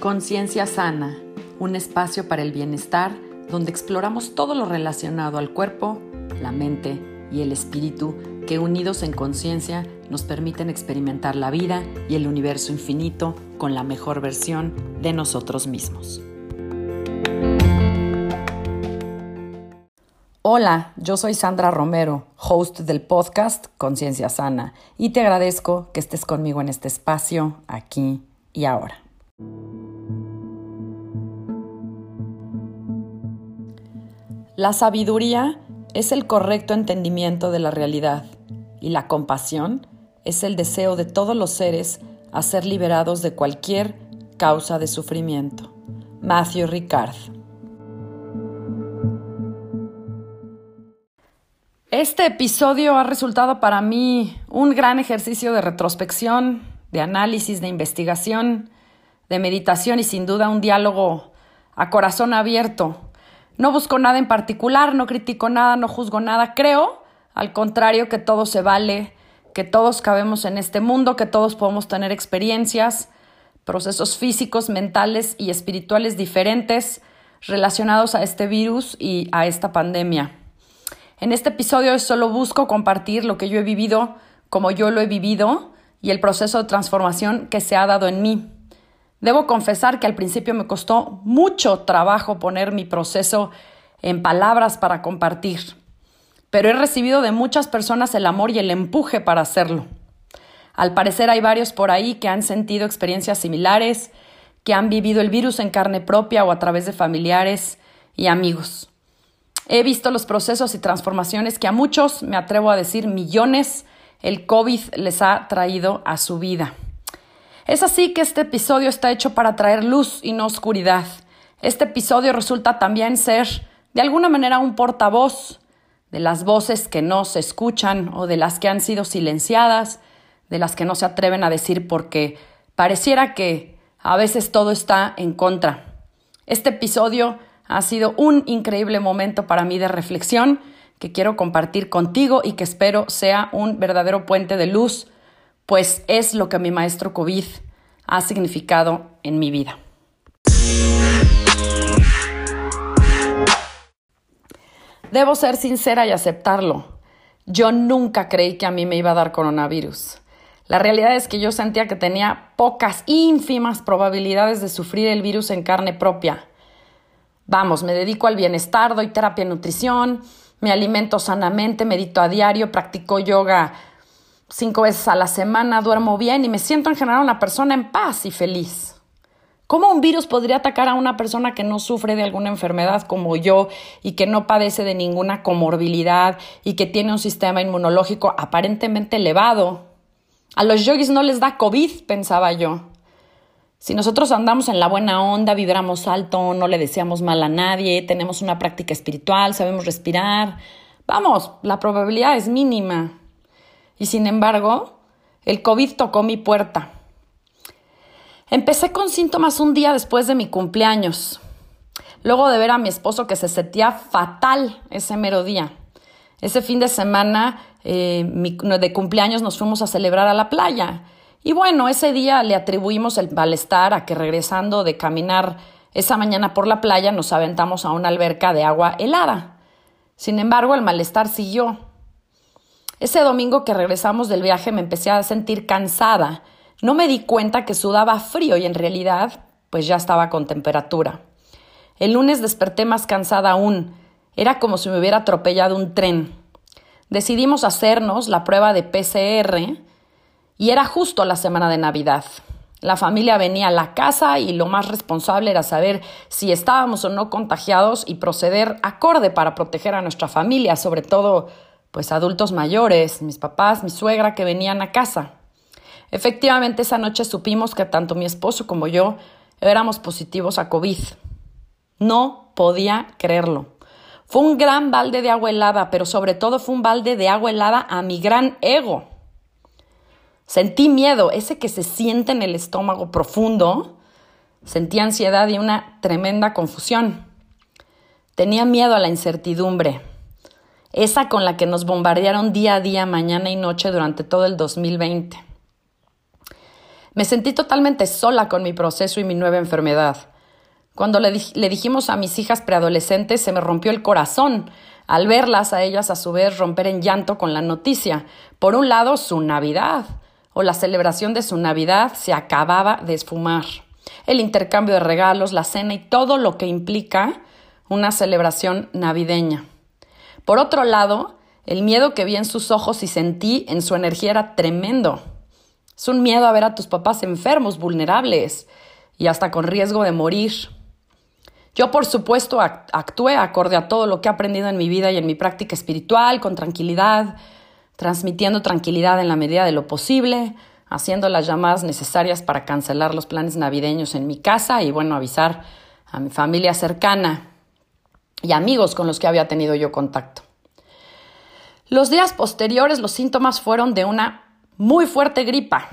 Conciencia Sana, un espacio para el bienestar donde exploramos todo lo relacionado al cuerpo, la mente y el espíritu que unidos en conciencia nos permiten experimentar la vida y el universo infinito con la mejor versión de nosotros mismos. Hola, yo soy Sandra Romero, host del podcast Conciencia Sana, y te agradezco que estés conmigo en este espacio, aquí y ahora. La sabiduría es el correcto entendimiento de la realidad y la compasión es el deseo de todos los seres a ser liberados de cualquier causa de sufrimiento. Matthew Ricard. Este episodio ha resultado para mí un gran ejercicio de retrospección, de análisis, de investigación, de meditación y sin duda un diálogo a corazón abierto no busco nada en particular, no critico nada, no juzgo nada. Creo, al contrario, que todo se vale, que todos cabemos en este mundo, que todos podemos tener experiencias, procesos físicos, mentales y espirituales diferentes relacionados a este virus y a esta pandemia. En este episodio solo busco compartir lo que yo he vivido como yo lo he vivido y el proceso de transformación que se ha dado en mí. Debo confesar que al principio me costó mucho trabajo poner mi proceso en palabras para compartir, pero he recibido de muchas personas el amor y el empuje para hacerlo. Al parecer hay varios por ahí que han sentido experiencias similares, que han vivido el virus en carne propia o a través de familiares y amigos. He visto los procesos y transformaciones que a muchos, me atrevo a decir millones, el COVID les ha traído a su vida. Es así que este episodio está hecho para traer luz y no oscuridad. Este episodio resulta también ser, de alguna manera, un portavoz de las voces que no se escuchan o de las que han sido silenciadas, de las que no se atreven a decir porque pareciera que a veces todo está en contra. Este episodio ha sido un increíble momento para mí de reflexión que quiero compartir contigo y que espero sea un verdadero puente de luz pues es lo que mi maestro COVID ha significado en mi vida. Debo ser sincera y aceptarlo. Yo nunca creí que a mí me iba a dar coronavirus. La realidad es que yo sentía que tenía pocas, ínfimas probabilidades de sufrir el virus en carne propia. Vamos, me dedico al bienestar, doy terapia y nutrición, me alimento sanamente, medito a diario, practico yoga cinco veces a la semana, duermo bien y me siento en general una persona en paz y feliz. ¿Cómo un virus podría atacar a una persona que no sufre de alguna enfermedad como yo y que no padece de ninguna comorbilidad y que tiene un sistema inmunológico aparentemente elevado? A los yogis no les da COVID, pensaba yo. Si nosotros andamos en la buena onda, vibramos alto, no le deseamos mal a nadie, tenemos una práctica espiritual, sabemos respirar, vamos, la probabilidad es mínima. Y sin embargo, el COVID tocó mi puerta. Empecé con síntomas un día después de mi cumpleaños, luego de ver a mi esposo que se sentía fatal ese mero día. Ese fin de semana eh, de cumpleaños nos fuimos a celebrar a la playa. Y bueno, ese día le atribuimos el malestar a que regresando de caminar esa mañana por la playa nos aventamos a una alberca de agua helada. Sin embargo, el malestar siguió. Ese domingo que regresamos del viaje me empecé a sentir cansada. No me di cuenta que sudaba frío y en realidad pues ya estaba con temperatura. El lunes desperté más cansada aún. Era como si me hubiera atropellado un tren. Decidimos hacernos la prueba de PCR y era justo la semana de Navidad. La familia venía a la casa y lo más responsable era saber si estábamos o no contagiados y proceder acorde para proteger a nuestra familia, sobre todo pues adultos mayores, mis papás, mi suegra que venían a casa. Efectivamente, esa noche supimos que tanto mi esposo como yo éramos positivos a COVID. No podía creerlo. Fue un gran balde de agua helada, pero sobre todo fue un balde de agua helada a mi gran ego. Sentí miedo, ese que se siente en el estómago profundo. Sentí ansiedad y una tremenda confusión. Tenía miedo a la incertidumbre esa con la que nos bombardearon día a día, mañana y noche durante todo el 2020. Me sentí totalmente sola con mi proceso y mi nueva enfermedad. Cuando le, dijimos a mis hijas preadolescentes, se me rompió el corazón al verlas a ellas a su vez romper en llanto con la noticia. Por un lado, su Navidad o la celebración de su Navidad se acababa de esfumar. El intercambio de regalos, la cena y todo lo que implica una celebración navideña. Por otro lado, el miedo que vi en sus ojos y sentí en su energía era tremendo. Es un miedo a ver a tus papás enfermos, vulnerables y hasta con riesgo de morir. Yo, por supuesto, actué acorde a todo lo que he aprendido en mi vida y en mi práctica espiritual, con tranquilidad, transmitiendo tranquilidad en la medida de lo posible, haciendo las llamadas necesarias para cancelar los planes navideños en mi casa y, bueno, avisar a mi familia cercana y amigos con los que había tenido yo contacto. Los días posteriores los síntomas fueron de una muy fuerte gripa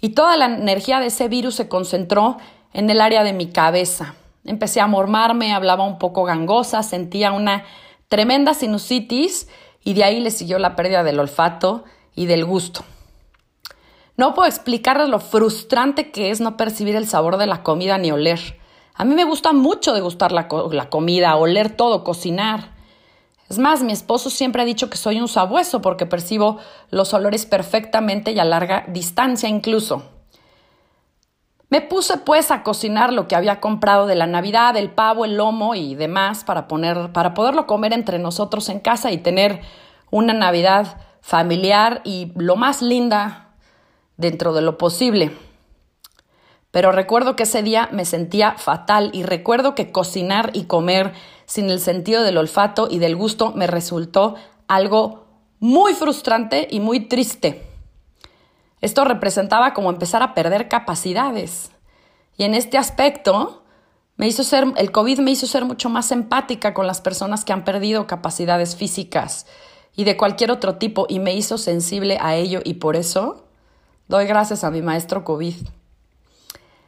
y toda la energía de ese virus se concentró en el área de mi cabeza. Empecé a mormarme, hablaba un poco gangosa, sentía una tremenda sinusitis y de ahí le siguió la pérdida del olfato y del gusto. No puedo explicarles lo frustrante que es no percibir el sabor de la comida ni oler. A mí me gusta mucho degustar la, la comida, oler todo, cocinar. Es más, mi esposo siempre ha dicho que soy un sabueso porque percibo los olores perfectamente y a larga distancia incluso. Me puse pues a cocinar lo que había comprado de la Navidad, el pavo, el lomo y demás para, poner, para poderlo comer entre nosotros en casa y tener una Navidad familiar y lo más linda dentro de lo posible. Pero recuerdo que ese día me sentía fatal y recuerdo que cocinar y comer sin el sentido del olfato y del gusto me resultó algo muy frustrante y muy triste. Esto representaba como empezar a perder capacidades. Y en este aspecto, me hizo ser, el COVID me hizo ser mucho más empática con las personas que han perdido capacidades físicas y de cualquier otro tipo y me hizo sensible a ello y por eso doy gracias a mi maestro COVID.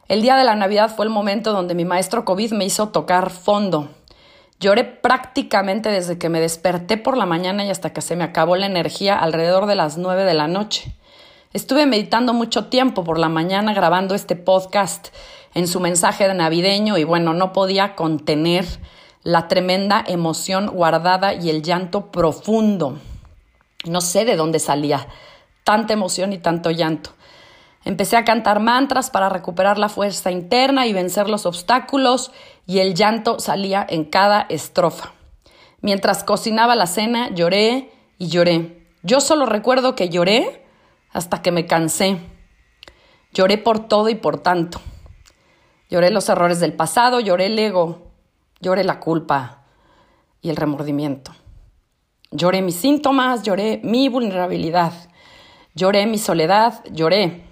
El día de la Navidad fue el momento donde mi maestro COVID me hizo tocar fondo. Lloré prácticamente desde que me desperté por la mañana y hasta que se me acabó la energía alrededor de las nueve de la noche. Estuve meditando mucho tiempo por la mañana grabando este podcast en su mensaje de navideño y bueno, no podía contener la tremenda emoción guardada y el llanto profundo. No sé de dónde salía tanta emoción y tanto llanto. Empecé a cantar mantras para recuperar la fuerza interna y vencer los obstáculos y el llanto salía en cada estrofa. Mientras cocinaba la cena lloré y lloré. Yo solo recuerdo que lloré hasta que me cansé. Lloré por todo y por tanto. Lloré los errores del pasado, lloré el ego, lloré la culpa y el remordimiento. Lloré mis síntomas, lloré mi vulnerabilidad, lloré mi soledad, lloré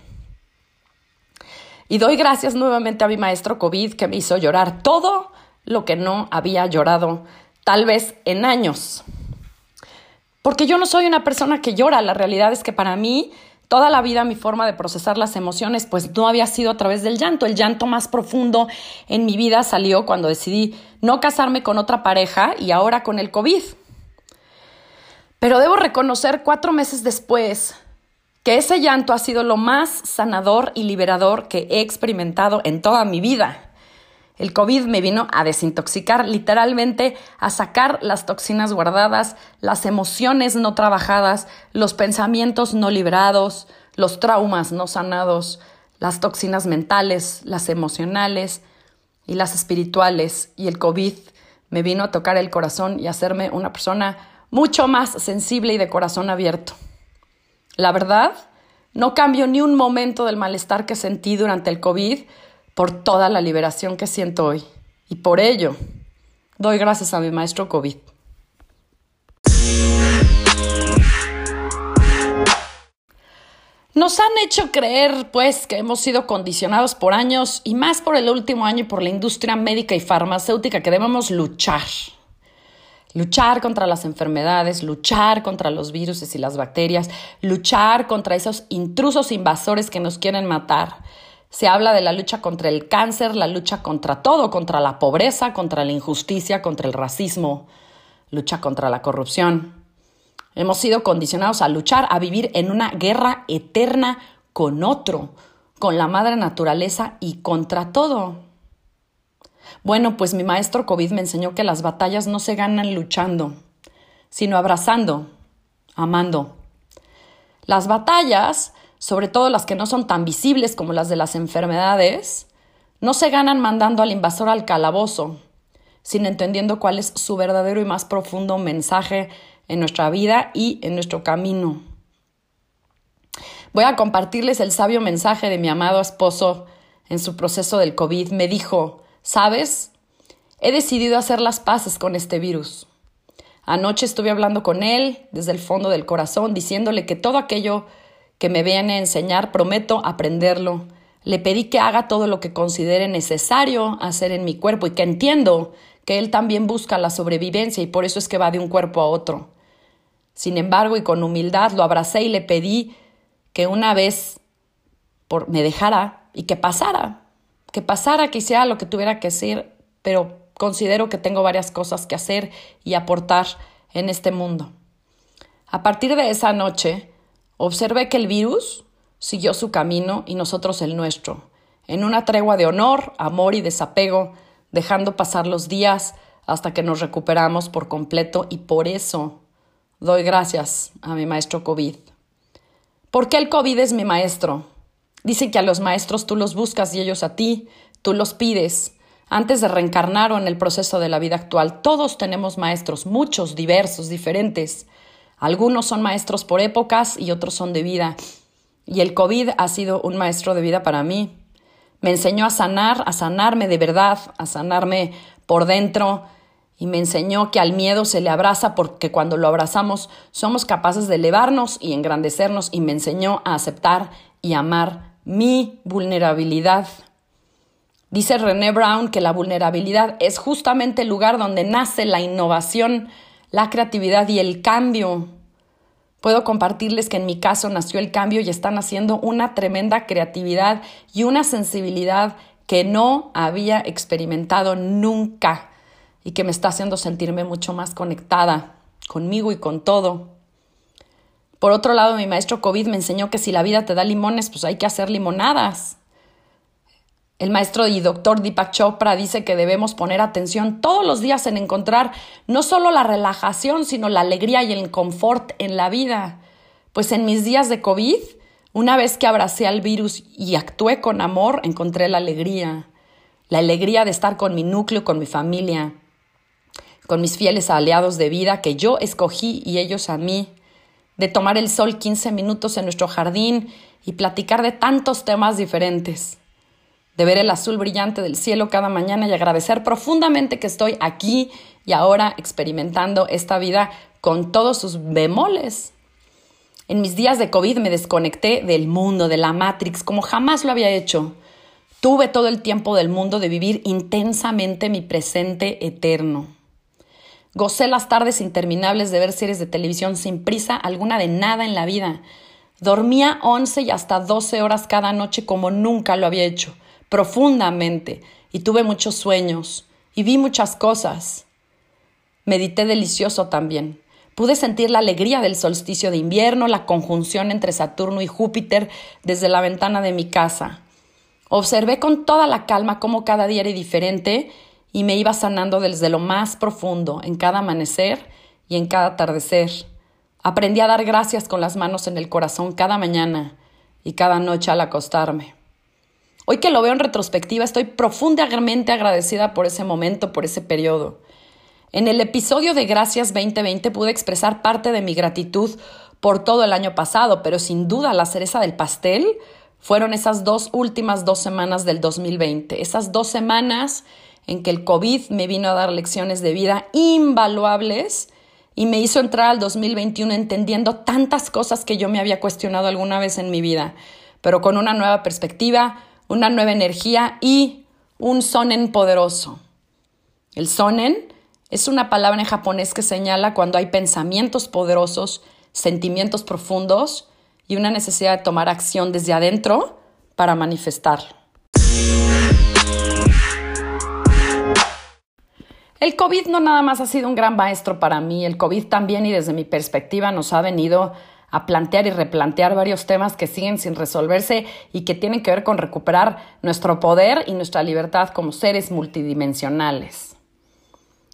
y doy gracias nuevamente a mi maestro COVID que me hizo llorar todo lo que no había llorado tal vez en años. Porque yo no soy una persona que llora, la realidad es que para mí toda la vida mi forma de procesar las emociones pues no había sido a través del llanto. El llanto más profundo en mi vida salió cuando decidí no casarme con otra pareja y ahora con el COVID. Pero debo reconocer cuatro meses después que ese llanto ha sido lo más sanador y liberador que he experimentado en toda mi vida. El COVID me vino a desintoxicar, literalmente a sacar las toxinas guardadas, las emociones no trabajadas, los pensamientos no liberados, los traumas no sanados, las toxinas mentales, las emocionales y las espirituales. Y el COVID me vino a tocar el corazón y hacerme una persona mucho más sensible y de corazón abierto. La verdad, no cambio ni un momento del malestar que sentí durante el COVID por toda la liberación que siento hoy. Y por ello, doy gracias a mi maestro COVID. Nos han hecho creer, pues, que hemos sido condicionados por años y más por el último año y por la industria médica y farmacéutica que debemos luchar luchar contra las enfermedades, luchar contra los virus y las bacterias, luchar contra esos intrusos invasores que nos quieren matar. Se habla de la lucha contra el cáncer, la lucha contra todo, contra la pobreza, contra la injusticia, contra el racismo, lucha contra la corrupción. Hemos sido condicionados a luchar, a vivir en una guerra eterna con otro, con la madre naturaleza y contra todo. Bueno, pues mi maestro COVID me enseñó que las batallas no se ganan luchando, sino abrazando, amando. Las batallas, sobre todo las que no son tan visibles como las de las enfermedades, no se ganan mandando al invasor al calabozo, sino entendiendo cuál es su verdadero y más profundo mensaje en nuestra vida y en nuestro camino. Voy a compartirles el sabio mensaje de mi amado esposo en su proceso del COVID. Me dijo, ¿sabes? He decidido hacer las paces con este virus. Anoche estuve hablando con él desde el fondo del corazón, diciéndole que todo aquello que me viene a enseñar prometo aprenderlo. Le pedí que haga todo lo que considere necesario hacer en mi cuerpo y que entiendo que él también busca la sobrevivencia y por eso es que va de un cuerpo a otro. Sin embargo, y con humildad lo abracé y le pedí que una vez por, me dejara y que pasara, que pasara, que hiciera lo que tuviera que hacer, pero considero que tengo varias cosas que hacer y aportar en este mundo. A partir de esa noche, observé que el virus siguió su camino y nosotros el nuestro, en una tregua de honor, amor y desapego, dejando pasar los días hasta que nos recuperamos por completo y por eso Doy gracias a mi maestro COVID. ¿Por qué el COVID es mi maestro? Dicen que a los maestros tú los buscas y ellos a ti, tú los pides. Antes de reencarnar o en el proceso de la vida actual, todos tenemos maestros, muchos, diversos, diferentes. Algunos son maestros por épocas y otros son de vida. Y el COVID ha sido un maestro de vida para mí. Me enseñó a sanar, a sanarme de verdad, a sanarme por dentro, y me enseñó que al miedo se le abraza porque cuando lo abrazamos somos capaces de elevarnos y engrandecernos y me enseñó a aceptar y amar mi vulnerabilidad. Dice René Brown que la vulnerabilidad es justamente el lugar donde nace la innovación, la creatividad y el cambio. Puedo compartirles que en mi caso nació el cambio y están haciendo una tremenda creatividad y una sensibilidad que no había experimentado nunca y que me está haciendo sentirme mucho más conectada conmigo y con todo. Por otro lado, mi maestro COVID me enseñó que si la vida te da limones, pues hay que hacer limonadas. El maestro y doctor Deepak Chopra dice que debemos poner atención todos los días en encontrar no solo la relajación, sino la alegría y el confort en la vida. Pues en mis días de COVID, una vez que abracé al virus y actué con amor, encontré la alegría. La alegría de estar con mi núcleo, con mi familia con mis fieles aliados de vida que yo escogí y ellos a mí, de tomar el sol 15 minutos en nuestro jardín y platicar de tantos temas diferentes, de ver el azul brillante del cielo cada mañana y agradecer profundamente que estoy aquí y ahora experimentando esta vida con todos sus bemoles. En mis días de COVID me desconecté del mundo, de la Matrix, como jamás lo había hecho. Tuve todo el tiempo del mundo de vivir intensamente mi presente eterno. Gocé las tardes interminables de ver series de televisión sin prisa alguna de nada en la vida. Dormía 11 y hasta 12 horas cada noche como nunca lo había hecho, profundamente, y tuve muchos sueños, y vi muchas cosas. Medité delicioso también. Pude sentir la alegría del solsticio de invierno, la conjunción entre Saturno y Júpiter desde la ventana de mi casa. Observé con toda la calma cómo cada día era diferente y me iba sanando desde lo más profundo en cada amanecer y en cada atardecer. Aprendí a dar gracias con las manos en el corazón cada mañana y cada noche al acostarme. Hoy que lo veo en retrospectiva, estoy profundamente agradecida por ese momento, por ese periodo. En el episodio de Gracias 2020 pude expresar parte de mi gratitud por todo el año pasado, pero sin duda la cereza del pastel fueron esas dos últimas dos semanas del 2020. Esas dos semanas en que el COVID me vino a dar lecciones de vida invaluables y me hizo entrar al 2021 entendiendo tantas cosas que yo me había cuestionado alguna vez en mi vida, pero con una nueva perspectiva, una nueva energía y un sonen poderoso. El sonen es una palabra en japonés que señala cuando hay pensamientos poderosos, sentimientos profundos y una necesidad de tomar acción desde adentro para manifestarlo. El COVID no nada más ha sido un gran maestro para mí, el COVID también y desde mi perspectiva nos ha venido a plantear y replantear varios temas que siguen sin resolverse y que tienen que ver con recuperar nuestro poder y nuestra libertad como seres multidimensionales.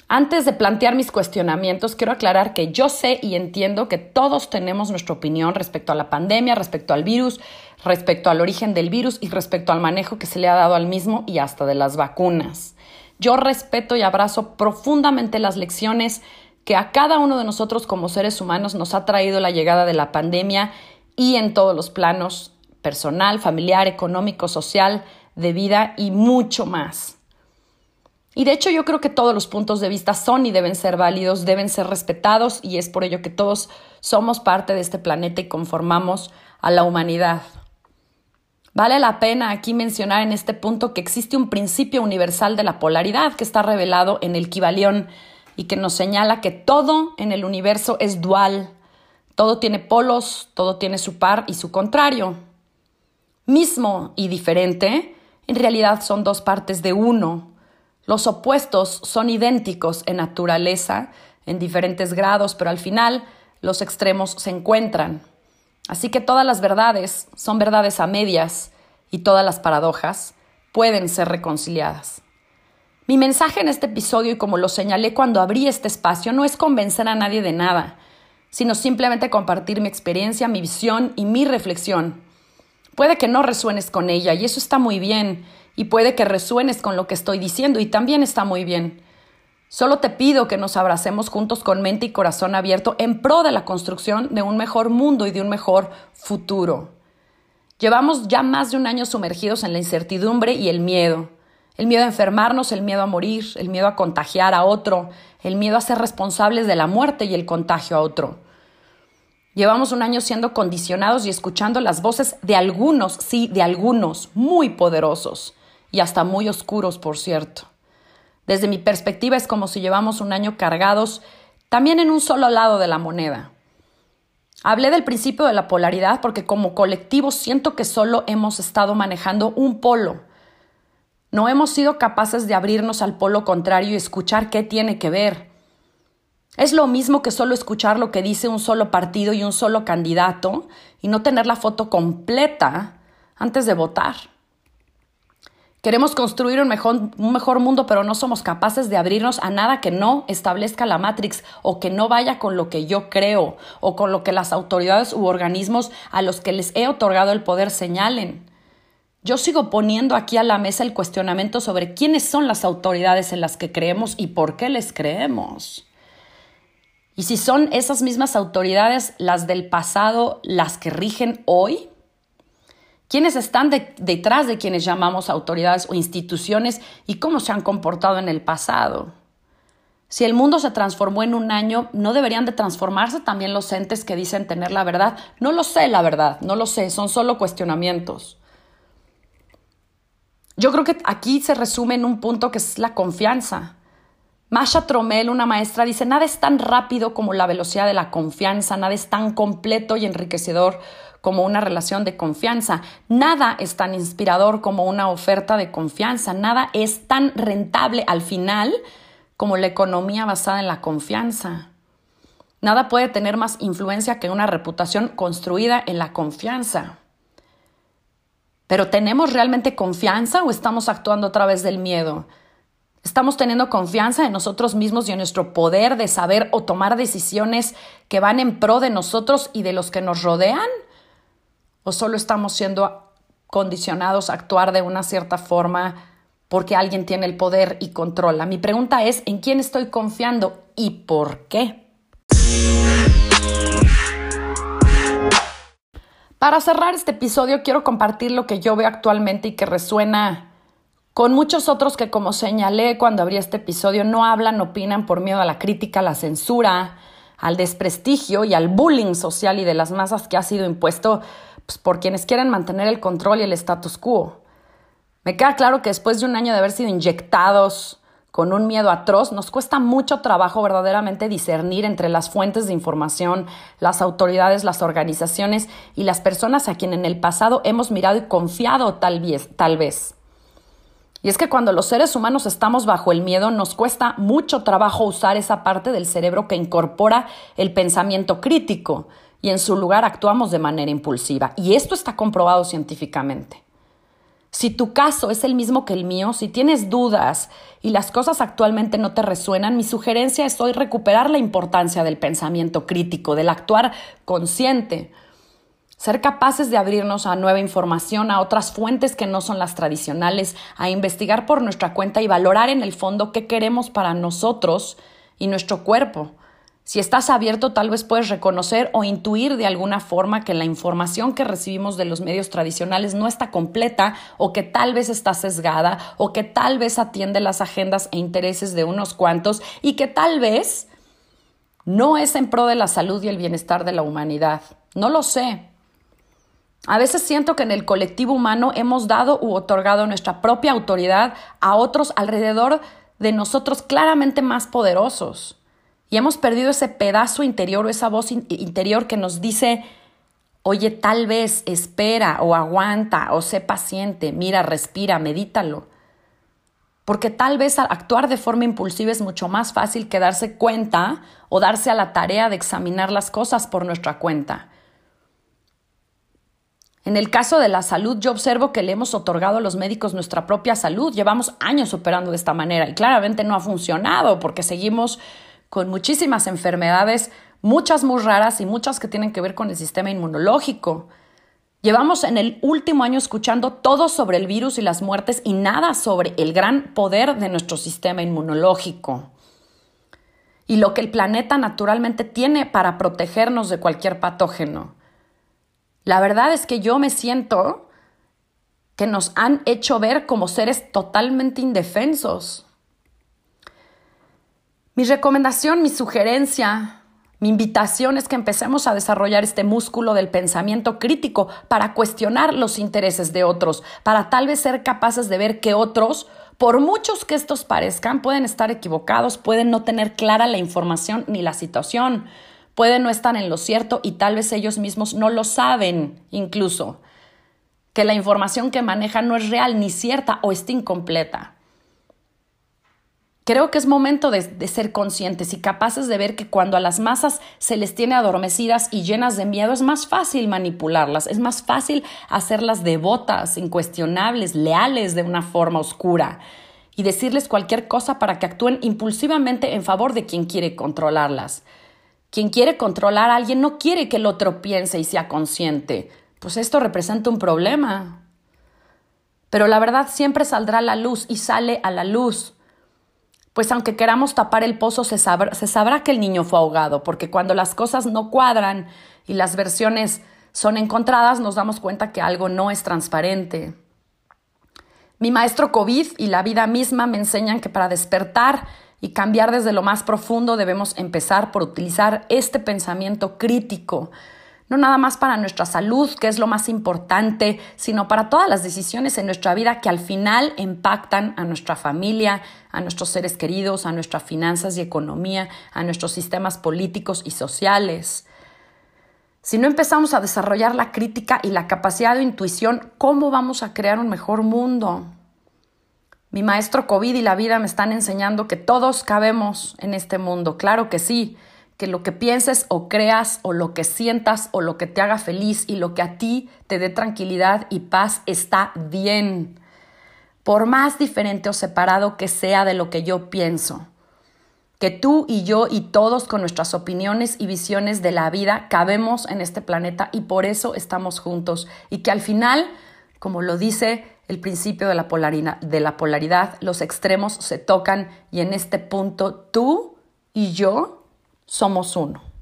Antes de plantear mis cuestionamientos, quiero aclarar que yo sé y entiendo que todos tenemos nuestra opinión respecto a la pandemia, respecto al virus, respecto al origen del virus y respecto al manejo que se le ha dado al mismo y hasta de las vacunas. Yo respeto y abrazo profundamente las lecciones que a cada uno de nosotros como seres humanos nos ha traído la llegada de la pandemia y en todos los planos, personal, familiar, económico, social, de vida y mucho más. Y de hecho yo creo que todos los puntos de vista son y deben ser válidos, deben ser respetados y es por ello que todos somos parte de este planeta y conformamos a la humanidad. Vale la pena aquí mencionar en este punto que existe un principio universal de la polaridad que está revelado en el Kibalión y que nos señala que todo en el universo es dual, todo tiene polos, todo tiene su par y su contrario. Mismo y diferente, en realidad son dos partes de uno. Los opuestos son idénticos en naturaleza, en diferentes grados, pero al final los extremos se encuentran. Así que todas las verdades son verdades a medias y todas las paradojas pueden ser reconciliadas. Mi mensaje en este episodio, y como lo señalé cuando abrí este espacio, no es convencer a nadie de nada, sino simplemente compartir mi experiencia, mi visión y mi reflexión. Puede que no resuenes con ella y eso está muy bien, y puede que resuenes con lo que estoy diciendo y también está muy bien. Solo te pido que nos abracemos juntos con mente y corazón abierto en pro de la construcción de un mejor mundo y de un mejor futuro. Llevamos ya más de un año sumergidos en la incertidumbre y el miedo. El miedo a enfermarnos, el miedo a morir, el miedo a contagiar a otro, el miedo a ser responsables de la muerte y el contagio a otro. Llevamos un año siendo condicionados y escuchando las voces de algunos, sí, de algunos, muy poderosos y hasta muy oscuros, por cierto. Desde mi perspectiva es como si llevamos un año cargados también en un solo lado de la moneda. Hablé del principio de la polaridad porque como colectivo siento que solo hemos estado manejando un polo no hemos sido capaces de abrirnos al polo contrario y escuchar qué tiene que ver. Es lo mismo que solo escuchar lo que dice un solo partido y un solo candidato y no tener la foto completa antes de votar. Queremos construir un mejor, un mejor, mundo, pero no somos capaces de abrirnos a nada que no establezca la Matrix o que no vaya con lo que yo creo o con lo que las autoridades u organismos a los que les he otorgado el poder señalen. Yo sigo poniendo aquí a la mesa el cuestionamiento sobre quiénes son las autoridades en las que creemos y por qué les creemos. Y si son esas mismas autoridades las del pasado las que rigen hoy, quiénes están detrás de quienes llamamos autoridades o instituciones y cómo se han comportado en el pasado. Si el mundo se transformó en un año, ¿no deberían de transformarse también los entes que dicen tener la verdad? No lo sé, la verdad, no lo sé, son solo cuestionamientos. Yo creo que aquí se resume en un punto que es la confianza. Masha Tromel, una maestra, dice, nada es tan rápido como la velocidad de la confianza, nada es tan completo y enriquecedor como una relación de confianza, nada es tan inspirador como una oferta de confianza, nada es tan rentable al final como la economía basada en la confianza. Nada puede tener más influencia que una reputación construida en la confianza. Pero ¿tenemos realmente confianza o estamos actuando a través del miedo? ¿Estamos teniendo confianza en nosotros mismos y en nuestro poder de saber o tomar decisiones que van en pro de nosotros y de los que nos rodean? ¿O solo estamos siendo condicionados a actuar de una cierta forma porque alguien tiene el poder y controla? Mi pregunta es, ¿en quién estoy confiando y por qué? Para cerrar este episodio quiero compartir lo que yo veo actualmente y que resuena con muchos otros que como señalé cuando abrí este episodio no hablan, opinan por miedo a la crítica, a la censura, al desprestigio y al bullying social y de las masas que ha sido impuesto pues, por quienes quieren mantener el control y el status quo. Me queda claro que después de un año de haber sido inyectados con un miedo atroz, nos cuesta mucho trabajo verdaderamente discernir entre las fuentes de información, las autoridades, las organizaciones y las personas a quien en el pasado hemos mirado y confiado tal vez. Tal vez. Y es que cuando los seres humanos estamos bajo el miedo, nos cuesta mucho trabajo usar esa parte del cerebro que incorpora el pensamiento crítico y en su lugar actuamos de manera impulsiva. Y esto está comprobado científicamente. Si tu caso es el mismo que el mío, si tienes dudas y las cosas actualmente no te resuenan, mi sugerencia es hoy recuperar la importancia del pensamiento crítico, del actuar consciente, ser capaces de abrirnos a nueva información, a otras fuentes que no son las tradicionales, a investigar por nuestra cuenta y valorar en el fondo qué queremos para nosotros y nuestro cuerpo. Si estás abierto, tal vez puedes reconocer o intuir de alguna forma que la información que recibimos de los medios tradicionales no está completa o que tal vez está sesgada o que tal vez atiende las agendas e intereses de unos cuantos y que tal vez no es en pro de la salud y el bienestar de la humanidad. No lo sé. A veces siento que en el colectivo humano hemos dado u otorgado nuestra propia autoridad a otros alrededor de nosotros claramente más poderosos. Y hemos perdido ese pedazo interior o esa voz interior que nos dice, oye, tal vez, espera o aguanta o sé paciente, mira, respira, medítalo. Porque tal vez actuar de forma impulsiva es mucho más fácil que darse cuenta o darse a la tarea de examinar las cosas por nuestra cuenta. En el caso de la salud, yo observo que le hemos otorgado a los médicos nuestra propia salud. Llevamos años operando de esta manera y claramente no ha funcionado porque seguimos con muchísimas enfermedades, muchas muy raras y muchas que tienen que ver con el sistema inmunológico. Llevamos en el último año escuchando todo sobre el virus y las muertes y nada sobre el gran poder de nuestro sistema inmunológico y lo que el planeta naturalmente tiene para protegernos de cualquier patógeno. La verdad es que yo me siento que nos han hecho ver como seres totalmente indefensos. Mi recomendación, mi sugerencia, mi invitación es que empecemos a desarrollar este músculo del pensamiento crítico para cuestionar los intereses de otros, para tal vez ser capaces de ver que otros, por muchos que estos parezcan, pueden estar equivocados, pueden no tener clara la información ni la situación, pueden no estar en lo cierto y tal vez ellos mismos no lo saben incluso, que la información que manejan no es real ni cierta o está incompleta. Creo que es momento de, ser conscientes y capaces de ver que cuando a las masas se les tiene adormecidas y llenas de miedo es más fácil manipularlas, es más fácil hacerlas devotas, incuestionables, leales de una forma oscura y decirles cualquier cosa para que actúen impulsivamente en favor de quien quiere controlarlas. Quien quiere controlar a alguien no quiere que el otro piense y sea consciente. Pues esto representa un problema. Pero la verdad siempre saldrá a la luz y sale a la luz pues aunque queramos tapar el pozo, se sabrá, que el niño fue ahogado, porque cuando las cosas no cuadran y las versiones son encontradas, nos damos cuenta que algo no es transparente. Mi maestro COVID y la vida misma me enseñan que para despertar y cambiar desde lo más profundo debemos empezar por utilizar este pensamiento crítico, no nada más para nuestra salud, que es lo más importante, sino para todas las decisiones en nuestra vida que al final impactan a nuestra familia, a nuestros seres queridos, a nuestras finanzas y economía, a nuestros sistemas políticos y sociales. Si no empezamos a desarrollar la crítica y la capacidad de intuición, ¿cómo vamos a crear un mejor mundo? Mi maestro COVID y la vida me están enseñando que todos cabemos en este mundo, claro que sí, que lo que pienses o creas o lo que sientas o lo que te haga feliz y lo que a ti te dé tranquilidad y paz está bien, por más diferente o separado que sea de lo que yo pienso. Que tú y yo y todos con nuestras opiniones y visiones de la vida cabemos en este planeta y por eso estamos juntos y que al final, como lo dice el principio de la, de la polaridad, los extremos se tocan y en este punto tú y yo somos uno.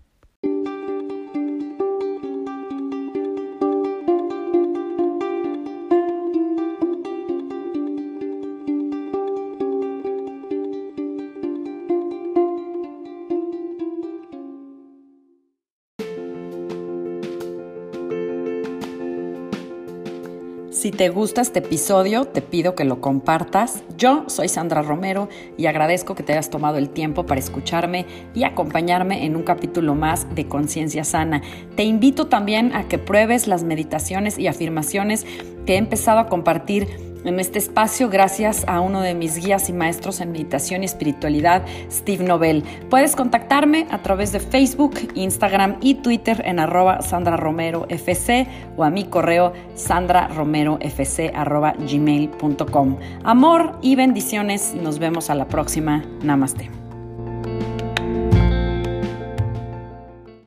Si te gusta este episodio, te pido que lo compartas. Yo soy Sandra Romero y agradezco que te hayas tomado el tiempo para escucharme y acompañarme en un capítulo más de Conciencia Sana. Te invito también a que pruebes las meditaciones y afirmaciones que he empezado a compartir en este espacio gracias a uno de mis guías y maestros en meditación y espiritualidad, Steve Nobel. Puedes contactarme a través de Facebook, Instagram y Twitter en arroba Sandra Romero FC o a mi correo sandraromerofc arroba gmail.com. Amor y bendiciones. Nos vemos a la próxima. Namaste.